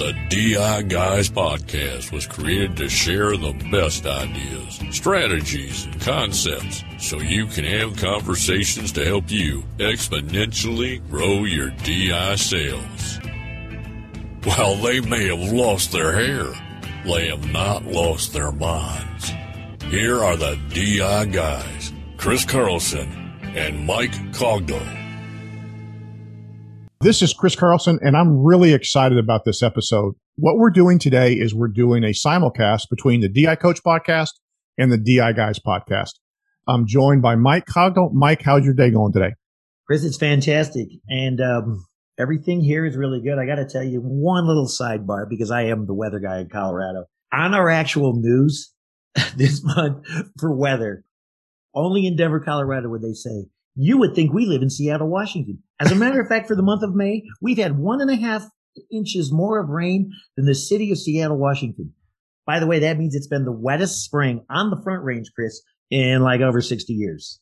The DI Guys podcast was created to share the best ideas, strategies, and concepts so you can have conversations to help you exponentially grow your DI sales. While they may have lost their hair, they have not lost their minds. Here are the DI Guys, Chris Carlson and Mike Cogdell. This is Chris Carlson, and I'm really excited about this episode. What we're doing today is we're doing a simulcast between the DI Coach podcast and the DI Guys podcast. I'm joined by Mike Cogdell. Mike, how's your day going today? Chris, it's fantastic. And um, everything here is really good. I got to tell you one little sidebar because I am the weather guy in Colorado. On our actual news this month for weather, only in Denver, Colorado would they say you would think we live in Seattle, Washington. As a matter of fact, for the month of May, we've had one and a half inches more of rain than the city of Seattle, Washington. By the way, that means it's been the wettest spring on the front range, Chris, in like over 60 years.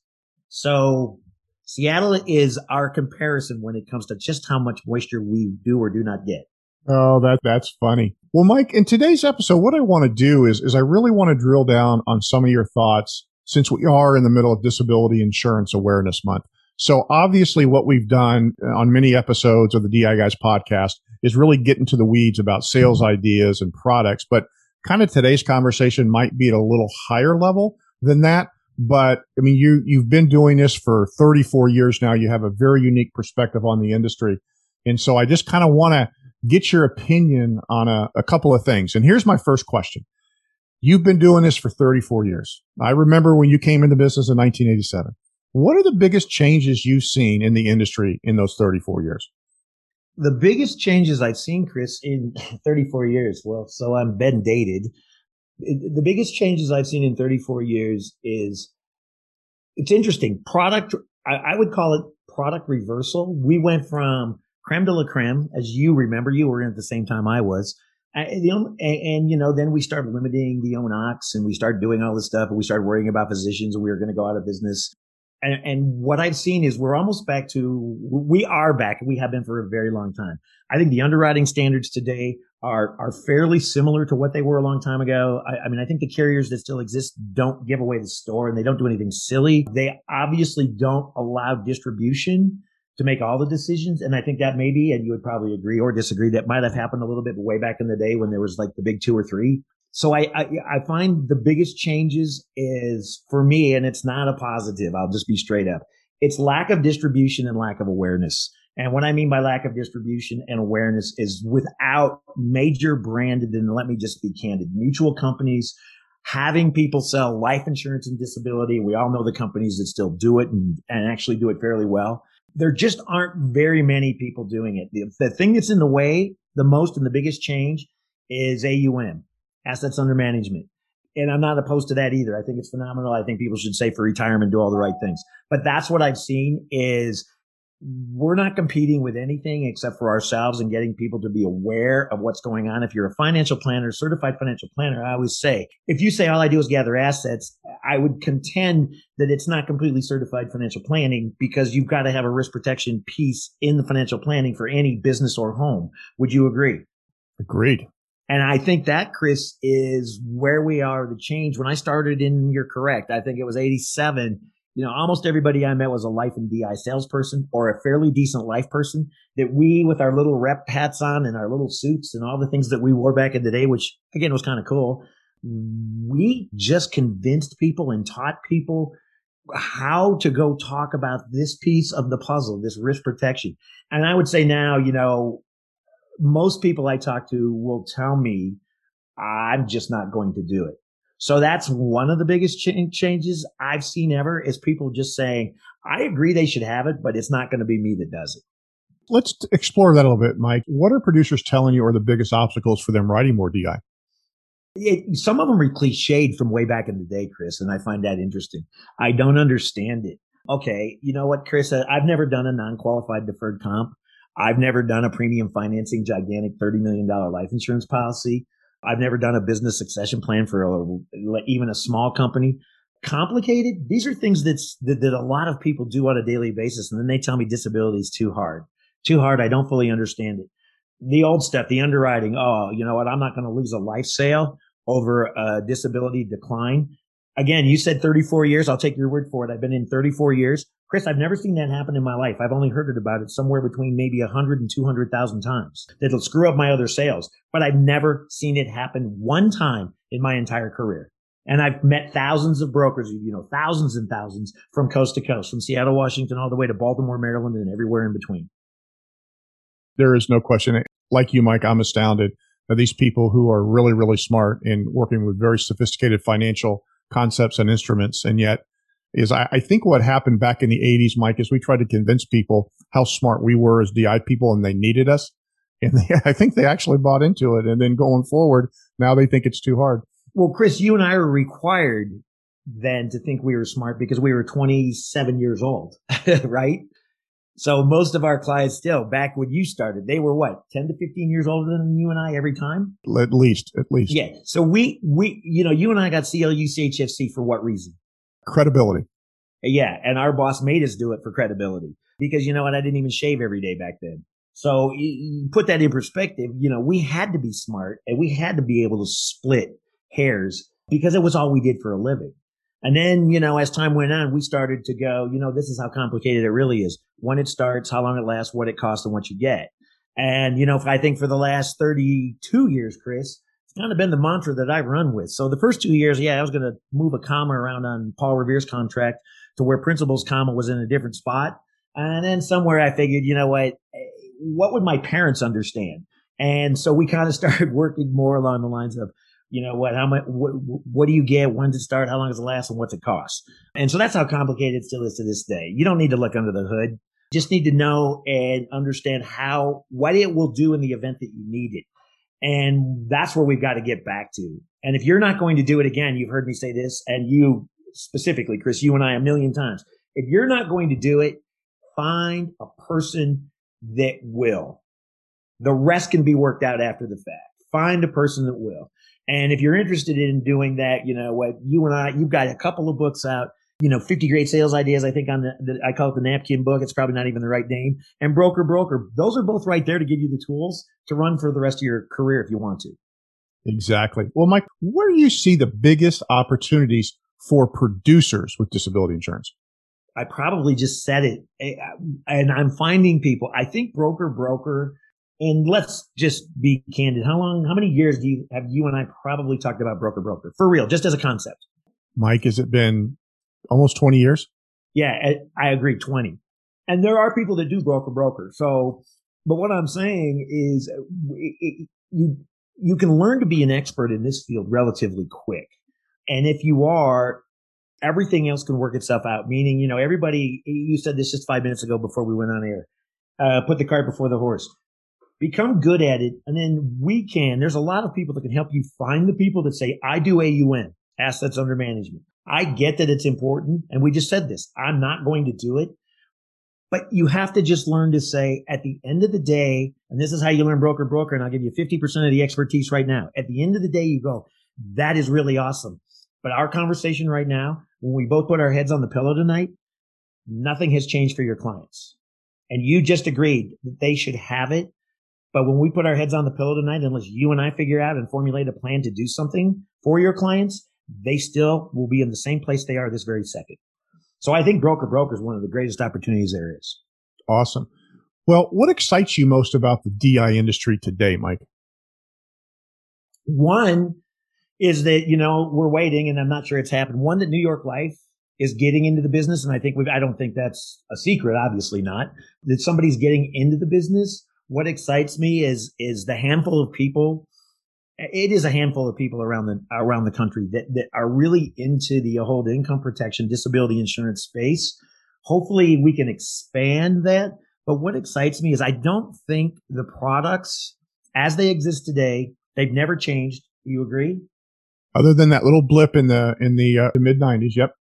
So Seattle is our comparison when it comes to just how much moisture we do or do not get. Oh, that that's funny. Well, Mike, in today's episode, what I want to do is is I really want to drill down on some of your thoughts since we are in the middle of Disability Insurance Awareness Month. So obviously what we've done uh, on many episodes of the DI Guys podcast is really get into the weeds about sales mm-hmm. ideas and products. But kind of today's conversation might be at a little higher level than that. But I mean, you, you've been doing this for 34 years now. You have a very unique perspective on the industry. And so I just kind of want to get your opinion on a, a couple of things. And here's my first question. You've been doing this for 34 years. I remember when you came into business in 1987. What are the biggest changes you've seen in the industry in those 34 years? The biggest changes I've seen, Chris, in 34 years. Well, so I'm been dated. The biggest changes I've seen in 34 years is it's interesting. Product, I, I would call it product reversal. We went from creme de la creme, as you remember, you were in at the same time I was, and, you know, then we started limiting the own occs and we started doing all this stuff and we started worrying about physicians and we were going to go out of business. And, and, what I've seen is we're almost back to, we are back. We have been for a very long time. I think the underwriting standards today are, are fairly similar to what they were a long time ago. I, I mean, I think the carriers that still exist don't give away the store and they don't do anything silly. They obviously don't allow distribution to make all the decisions. And I think that maybe, and you would probably agree or disagree, that might have happened a little bit way back in the day when there was like the big two or three. So I, I, I find the biggest changes is for me, and it's not a positive. I'll just be straight up. It's lack of distribution and lack of awareness. And what I mean by lack of distribution and awareness is without major branded, and let me just be candid, mutual companies having people sell life insurance and disability. We all know the companies that still do it and, and actually do it fairly well there just aren't very many people doing it. The, the thing that's in the way the most and the biggest change is AUM, assets under management. And I'm not opposed to that either. I think it's phenomenal. I think people should say for retirement, do all the right things. But that's what I've seen is we're not competing with anything except for ourselves and getting people to be aware of what's going on. If you're a financial planner, certified financial planner, I always say, if you say all I do is gather assets, I would contend that it's not completely certified financial planning because you've got to have a risk protection piece in the financial planning for any business or home. Would you agree? Agreed. And I think that, Chris, is where we are, the change. When I started in, you're correct. I think it was 87 you know, almost everybody I met was a life and DI salesperson or a fairly decent life person that we, with our little rep hats on and our little suits and all the things that we wore back in the day, which again was kind of cool. We just convinced people and taught people how to go talk about this piece of the puzzle, this risk protection. And I would say now, you know, most people I talk to will tell me I'm just not going to do it. So that's one of the biggest ch- changes I've seen ever is people just saying, I agree they should have it, but it's not going to be me that does it. Let's explore that a little bit, Mike. What are producers telling you are the biggest obstacles for them writing more DI? It, some of them are cliched from way back in the day, Chris, and I find that interesting. I don't understand it. Okay, you know what, Chris? I've never done a non-qualified deferred comp. I've never done a premium financing gigantic $30 million life insurance policy. I've never done a business succession plan for a, even a small company. Complicated. These are things that's, that, that a lot of people do on a daily basis. And then they tell me disability is too hard, too hard. I don't fully understand it. The old stuff, the underwriting. Oh, you know what? I'm not going to lose a life sale over a disability decline. Again, you said 34 years. I'll take your word for it. I've been in 34 years. Chris, I've never seen that happen in my life. I've only heard it about it somewhere between maybe 100 and 200,000 times. That'll screw up my other sales, but I've never seen it happen one time in my entire career. And I've met thousands of brokers, you know, thousands and thousands from coast to coast, from Seattle, Washington, all the way to Baltimore, Maryland, and everywhere in between. There is no question. Like you, Mike, I'm astounded at these people who are really, really smart in working with very sophisticated financial concepts and instruments. And yet is I, I, think what happened back in the 80s, Mike, is we tried to convince people how smart we were as DI people and they needed us. And they, I think they actually bought into it. And then going forward, now they think it's too hard. Well, Chris, you and I were required then to think we were smart because we were 27 years old, right? So most of our clients still back when you started, they were what, 10 to 15 years older than you and I every time? At least, at least. Yeah. So we, we, you know, you and I got CLU CHFC for what reason? Credibility. Yeah. And our boss made us do it for credibility because you know what? I didn't even shave every day back then. So you put that in perspective, you know, we had to be smart and we had to be able to split hairs because it was all we did for a living. And then, you know, as time went on, we started to go, you know, this is how complicated it really is. When it starts, how long it lasts, what it costs, and what you get. And, you know, I think for the last 32 years, Chris, it's kind of been the mantra that I've run with. So the first two years, yeah, I was going to move a comma around on Paul Revere's contract to where principal's comma was in a different spot. And then somewhere I figured, you know what, eh, what would my parents understand? And so we kind of started working more along the lines of, you know what, how much, what, what do you get? When does it start? How long does it last? And what's it cost? And so that's how complicated it still is to this day. You don't need to look under the hood. Just need to know and understand how, what it will do in the event that you need it. And that's where we've got to get back to. And if you're not going to do it again, you've heard me say this and you specifically, Chris, you and I a million times. If you're not going to do it, find a person that will. The rest can be worked out after the fact. Find a person that will. And if you're interested in doing that, you know what you and I, you've got a couple of books out. You know, 50 great sales ideas. I think on the, the, I call it the napkin book. It's probably not even the right name. And broker broker. Those are both right there to give you the tools to run for the rest of your career if you want to. Exactly. Well, Mike, where do you see the biggest opportunities for producers with disability insurance? I probably just said it. And I'm finding people. I think broker broker and let's just be candid. How long, how many years do you have you and I probably talked about broker broker for real, just as a concept? Mike, has it been almost 20 years? Yeah, I agree. 20. And there are people that do broker broker. So, but what I'm saying is it, you, you can learn to be an expert in this field relatively quick. And if you are, everything else can work itself out. Meaning, you know, everybody, you said this just five minutes ago before we went on air. Uh, put the cart before the horse become good at it. And then we can, there's a lot of people that can help you find the people that say, I do AUM, assets under management. I get that it's important. And we just said this. I'm not going to do it. But you have to just learn to say at the end of the day, and this is how you learn broker broker, and I'll give you 50% of the expertise right now. At the end of the day, you go, that is really awesome. But our conversation right now, when we both put our heads on the pillow tonight, nothing has changed for your clients. And you just agreed that they should have it but when we put our heads on the pillow tonight, unless you and I figure out and formulate a plan to do something for your clients, they still will be in the same place they are this very second. So I think broker broker is one of the greatest opportunities there is. Awesome. Well, what excites you most about the DI industry today, Mike? One is that, you know, we're waiting and I'm not sure it's happened. One that New York Life is getting into the business. And I think we've, I don't think that's a secret, obviously not, that somebody's getting into the business what excites me is is the handful of people it is a handful of people around the around the country that, that are really into the whole income protection disability insurance space. Hopefully we can expand that. But what excites me is i don't think the products as they exist today they've never changed. Do you agree? Other than that little blip in the in the, uh, mid 90s yep.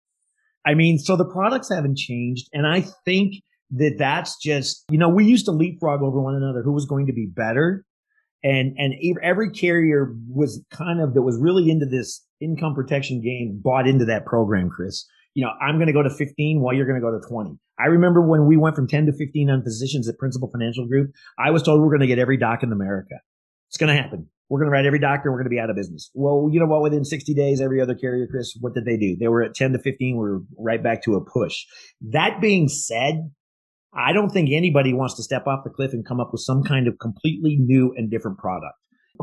I mean so the products haven't changed and i think that that's just, you know, we used to leapfrog over one another who was going to be better. And, and every carrier was kind of, that was really into this income protection game bought into that program, Chris. You know, I'm going to go to 15 while you're going to go to 20. I remember when we went from 10 to 15 on positions at Principal Financial Group, I was told we're going to get every doc in America. It's going to happen. We're going to write every doctor. We're going to be out of business. Well, you know what? Within 60 days, every other carrier, Chris, what did they do? They were at 10 to 15. We are right back to a push. That being said, I don't think anybody wants to step off the cliff and come up with some kind of completely new and different product.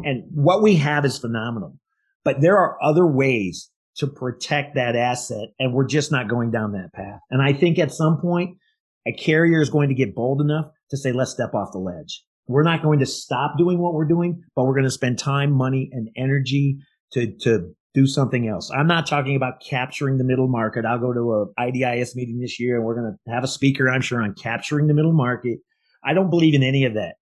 And what we have is phenomenal, but there are other ways to protect that asset. And we're just not going down that path. And I think at some point, a carrier is going to get bold enough to say, let's step off the ledge. We're not going to stop doing what we're doing, but we're going to spend time, money, and energy to, to do something else. I'm not talking about capturing the middle market. I'll go to a IDIS meeting this year and we're going to have a speaker, I'm sure, on capturing the middle market. I don't believe in any of that,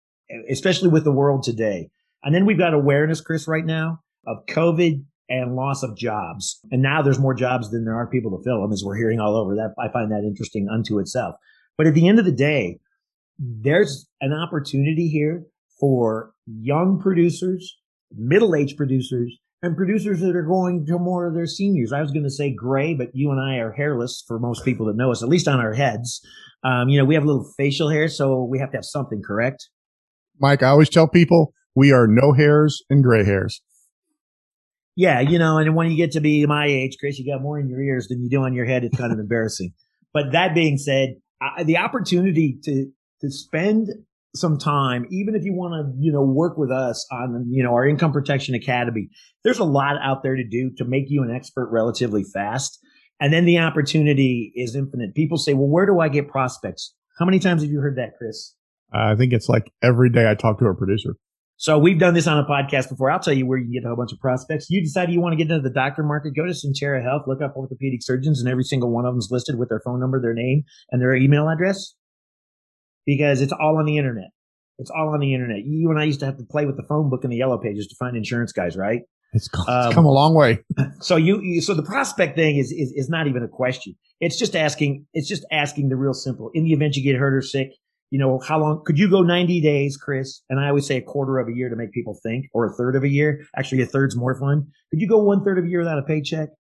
especially with the world today. And then we've got awareness, Chris, right now of COVID and loss of jobs. And now there's more jobs than there are people to fill them, as we're hearing all over. That I find that interesting unto itself. But at the end of the day, there's an opportunity here for young producers, middle-aged producers, and producers that are going to more of their seniors. I was going to say gray, but you and I are hairless for most people that know us, at least on our heads. Um, you know, we have a little facial hair, so we have to have something, correct? Mike, I always tell people we are no hairs and gray hairs. Yeah, you know, and when you get to be my age, Chris, you got more in your ears than you do on your head. It's kind of embarrassing. But that being said, I, the opportunity to to spend some time, even if you want to, you know, work with us on, you know, our income protection academy, there's a lot out there to do to make you an expert relatively fast. And then the opportunity is infinite. People say, well, where do I get prospects? How many times have you heard that, Chris? I think it's like every day I talk to a producer. So we've done this on a podcast before. I'll tell you where you can get a whole bunch of prospects. You decide you want to get into the doctor market, go to Centura Health, look up orthopedic surgeons, and every single one of them is listed with their phone number, their name, and their email address because it's all on the internet. It's all on the internet. You and I used to have to play with the phone book and the yellow pages to find insurance guys, right? It's come, um, it's come a long way. so you, you, so the prospect thing is, is, is not even a question. It's just asking, it's just asking the real simple. In the event you get hurt or sick, you know, how long could you go 90 days, Chris? And I always say a quarter of a year to make people think or a third of a year. Actually, a third's more fun. Could you go one third of a year without a paycheck?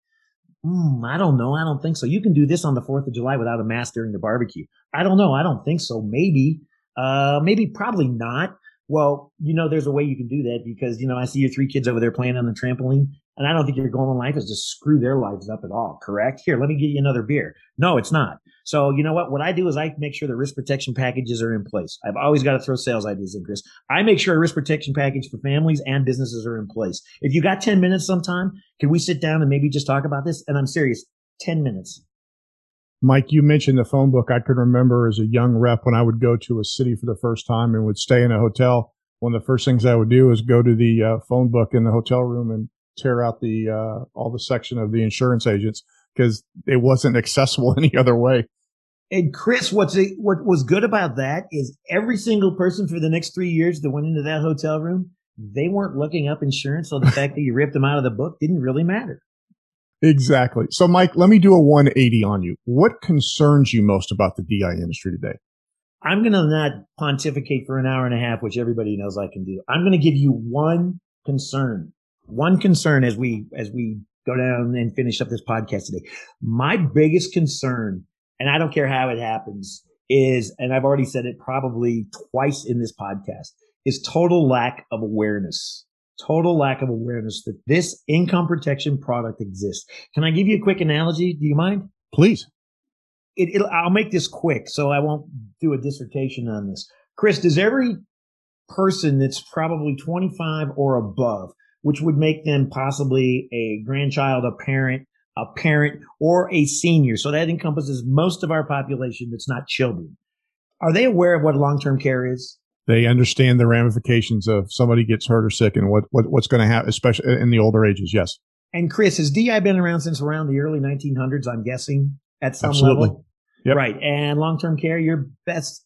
Mm, I don't know. I don't think so. You can do this on the 4th of July without a mask during the barbecue. I don't know. I don't think so. Maybe, uh, maybe probably not. Well, you know, there's a way you can do that because, you know, I see your three kids over there playing on the trampoline and I don't think your goal in life is to screw their lives up at all. Correct? Here, let me get you another beer. No, it's not. So you know what? What I do is I make sure the risk protection packages are in place. I've always got to throw sales ideas in, Chris. I make sure a risk protection package for families and businesses are in place. If you got 10 minutes sometime, can we sit down and maybe just talk about this? And I'm serious, 10 minutes. Mike, you mentioned the phone book. I can remember as a young rep when I would go to a city for the first time and would stay in a hotel. One of the first things I would do is go to the uh, phone book in the hotel room and tear out the uh, all the section of the insurance agents because it wasn't accessible any other way. And Chris, what's it, what was good about that is every single person for the next three years that went into that hotel room, they weren't looking up insurance. So the fact that you ripped them out of the book didn't really matter. Exactly. So, Mike, let me do a 180 on you. What concerns you most about the DI industry today? I'm going to not pontificate for an hour and a half, which everybody knows I can do. I'm going to give you one concern, one concern as we, as we go down and finish up this podcast today. My biggest concern, and I don't care how it happens, is, and I've already said it probably twice in this podcast, is total lack of awareness. Total lack of awareness that this income protection product exists. Can I give you a quick analogy? Do you mind? Please. It, I'll make this quick so I won't do a dissertation on this. Chris, does every person that's probably 25 or above which would make them possibly a grandchild, a parent, a parent, or a senior. So that encompasses most of our population that's not children. Are they aware of what long-term care is? They understand the ramifications of somebody gets hurt or sick and what, what what's going to happen, especially in the older ages. Yes. And Chris, has DI been around since around the early 1900s? I'm guessing at some Absolutely. level. Yep. Right. And long-term care, your best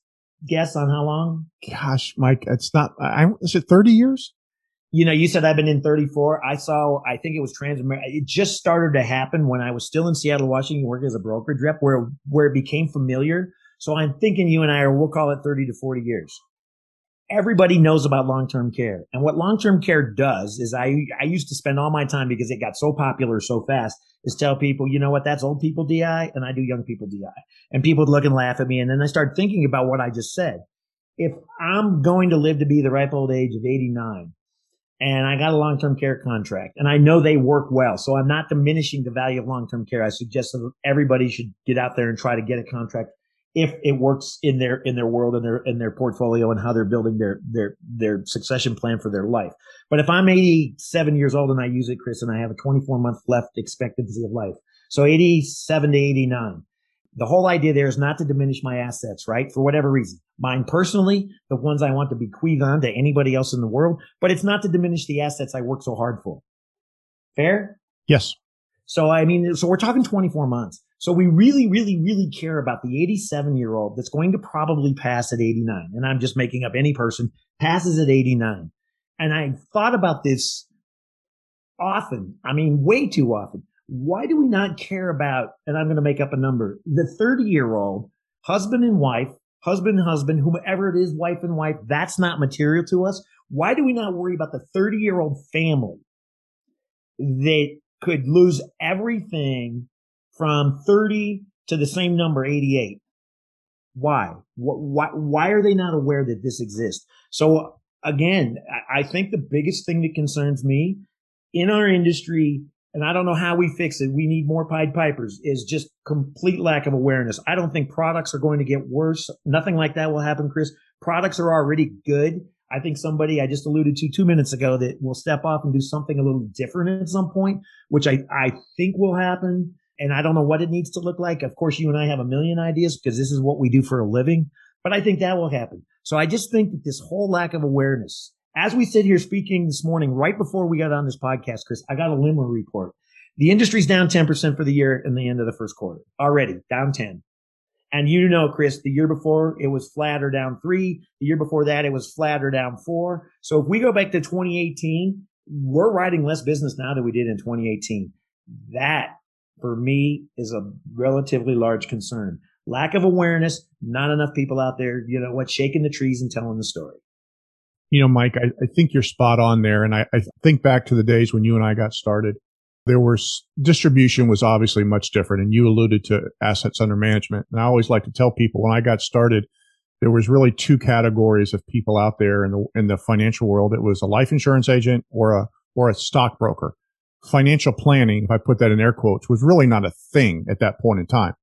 guess on how long? Gosh, Mike, it's not, I, is it 30 years? You know, you said I've been in 34. I saw, I think it was Trans It just started to happen when I was still in Seattle, Washington, working as a brokerage rep, where where it became familiar. So I'm thinking you and I are, we'll call it 30 to 40 years. everybody knows about long-term care. And what long-term care does is I, I used to spend all my time because it got so popular so fast is tell people, you know what, that's old people DI and I do young people DI. And people would look and laugh at me. And then I start thinking about what I just said. If I'm going to live to be the ripe old age of 89 and I got a long-term care contract and I know they work well. So I'm not diminishing the value of long-term care. I suggest that everybody should get out there and try to get a contract if it works in their in their world and their in their portfolio and how they're building their their their succession plan for their life. But if I'm 87 years old and I use it, Chris, and I have a 24 month left expectancy of life, so 87 to 89, the whole idea there is not to diminish my assets, right? For whatever reason, mine personally, the ones I want to bequeath on to anybody else in the world, but it's not to diminish the assets I work so hard for. Fair? Yes. So I mean, so we're talking 24 months. So we really, really, really care about the 87 year old that's going to probably pass at 89. And I'm just making up any person passes at 89. And I thought about this often. I mean, way too often. Why do we not care about, and I'm going to make up a number, the 30 year old husband and wife, husband and husband, whomever it is, wife and wife, that's not material to us. Why do we not worry about the 30 year old family that could lose everything from 30 to the same number 88. Why? Why, why are they not aware that this exists? So again, I think the biggest thing that concerns me in our industry, and I don't know how we fix it. We need more Pied Pipers is just complete lack of awareness. I don't think products are going to get worse. Nothing like that will happen, Chris. Products are already good. I think somebody I just alluded to two minutes ago that will step off and do something a little different at some point, which I, I think will happen. And I don't know what it needs to look like. Of course, you and I have a million ideas because this is what we do for a living, but I think that will happen. So I just think that this whole lack of awareness, as we sit here speaking this morning, right before we got on this podcast, Chris, I got a LIMRA report. The industry's down 10% for the year in the end of the first quarter already down 10. And you know, Chris, the year before it was flat or down three. The year before that, it was flat or down four. So if we go back to 2018, we're writing less business now than we did in 2018. That for me is a relatively large concern. Lack of awareness, not enough people out there, you know what, shaking the trees and telling the story. You know, Mike, I, I think you're spot on there. And I, I think back to the days when you and I got started. There was distribution was obviously much different. And you alluded to assets under management. And I always like to tell people when I got started, there was really two categories of people out there in the in the financial world. It was a life insurance agent or a or a stockbroker financial planning, if I put that in air quotes, was really not a thing at that point in time.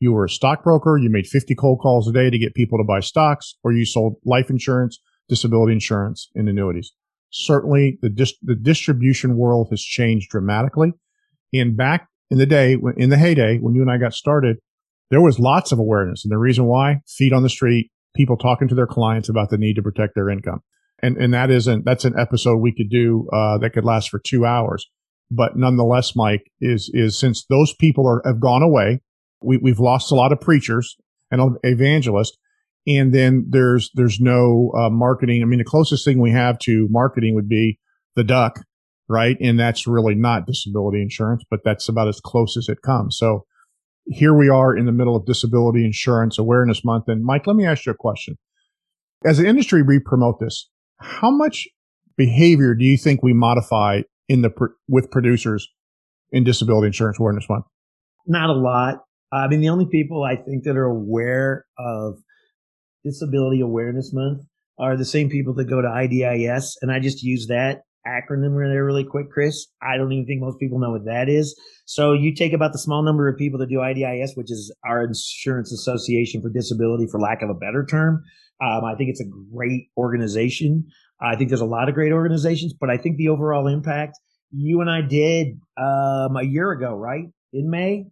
You were a stockbroker, you made 50 cold calls a day to get people to buy stocks, or you sold life insurance, disability insurance, and annuities. Certainly the, dis- the distribution world has changed dramatically. And back in the day, in the heyday, when you and I got started, there was lots of awareness. And the reason why, feet on the street, people talking to their clients about the need to protect their income. And, and that isn't, that's an episode we could do, uh, that could last for two hours. But nonetheless, Mike, is, is since those people are, have gone away, we, we've lost a lot of preachers and evangelists. And then there's, there's no uh, marketing. I mean, the closest thing we have to marketing would be the duck, right? And that's really not disability insurance, but that's about as close as it comes. So here we are in the middle of disability insurance awareness month. And Mike, let me ask you a question. As an industry, we promote this. How much behavior do you think we modify in the with producers in Disability Insurance Awareness Month? Not a lot. I mean, the only people I think that are aware of Disability Awareness Month are the same people that go to IDIS, and I just use that acronym there really quick, Chris. I don't even think most people know what that is. So you take about the small number of people that do IDIS, which is our Insurance Association for Disability, for lack of a better term. Um, I think it's a great organization. I think there's a lot of great organizations, but I think the overall impact you and I did um, a year ago, right in May,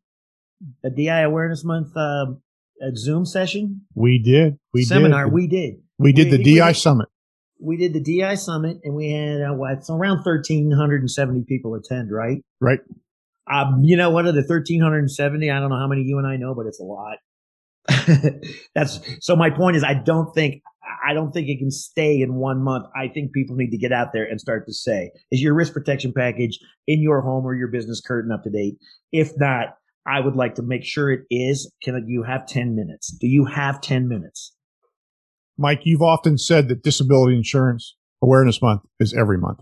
a DI Awareness Month uh, Zoom session. We did. We did seminar. Did. We did. We did we, the DI did, Summit. We did the DI Summit, and we had uh, what, it's around thirteen hundred and seventy people attend. Right. Right. Um, you know what? Of the thirteen hundred and seventy, I don't know how many you and I know, but it's a lot. That's so. My point is, I don't think I don't think it can stay in one month. I think people need to get out there and start to say, is your risk protection package in your home or your business current up to date? If not, I would like to make sure it is. Can you have 10 minutes? Do you have 10 minutes? Mike, you've often said that disability insurance awareness month is every month.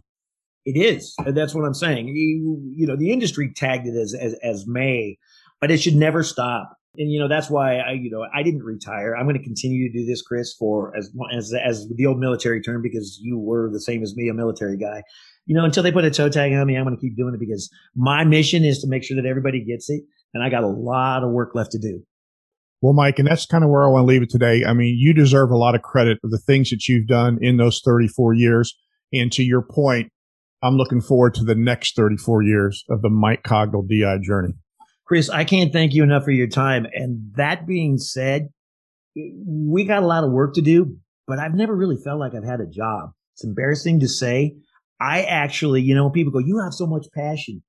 It is. And That's what I'm saying. You, you know, the industry tagged it as, as, as May, but it should never stop. And, you know, that's why I, you know, I didn't retire. I'm going to continue to do this, Chris, for as, as, as the old military term, because you were the same as me, a military guy. You know, until they put a toe tag on me, I'm going to keep doing it because my mission is to make sure that everybody gets it. And I got a lot of work left to do. Well, Mike, and that's kind of where I want to leave it today. I mean, you deserve a lot of credit for the things that you've done in those 34 years. And to your point, I'm looking forward to the next 34 years of the Mike Cogdell DI journey. Chris, I can't thank you enough for your time. And that being said, we got a lot of work to do, but I've never really felt like I've had a job. It's embarrassing to say. I actually, you know, people go, you have so much passion.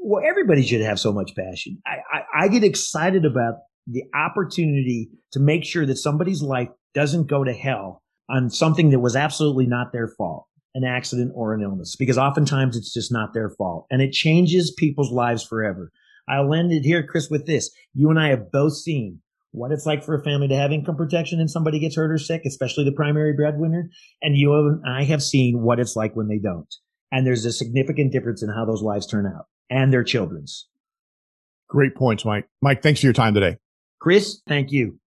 Well, everybody should have so much passion. I, I, I get excited about the opportunity to make sure that somebody's life doesn't go to hell on something that was absolutely not their fault an accident or an illness because oftentimes it's just not their fault and it changes people's lives forever. I'll end it here, Chris, with this. You and I have both seen what it's like for a family to have income protection and somebody gets hurt or sick, especially the primary breadwinner. And you and I have seen what it's like when they don't. And there's a significant difference in how those lives turn out and their children's. Great points, Mike. Mike, thanks for your time today. Chris, thank you.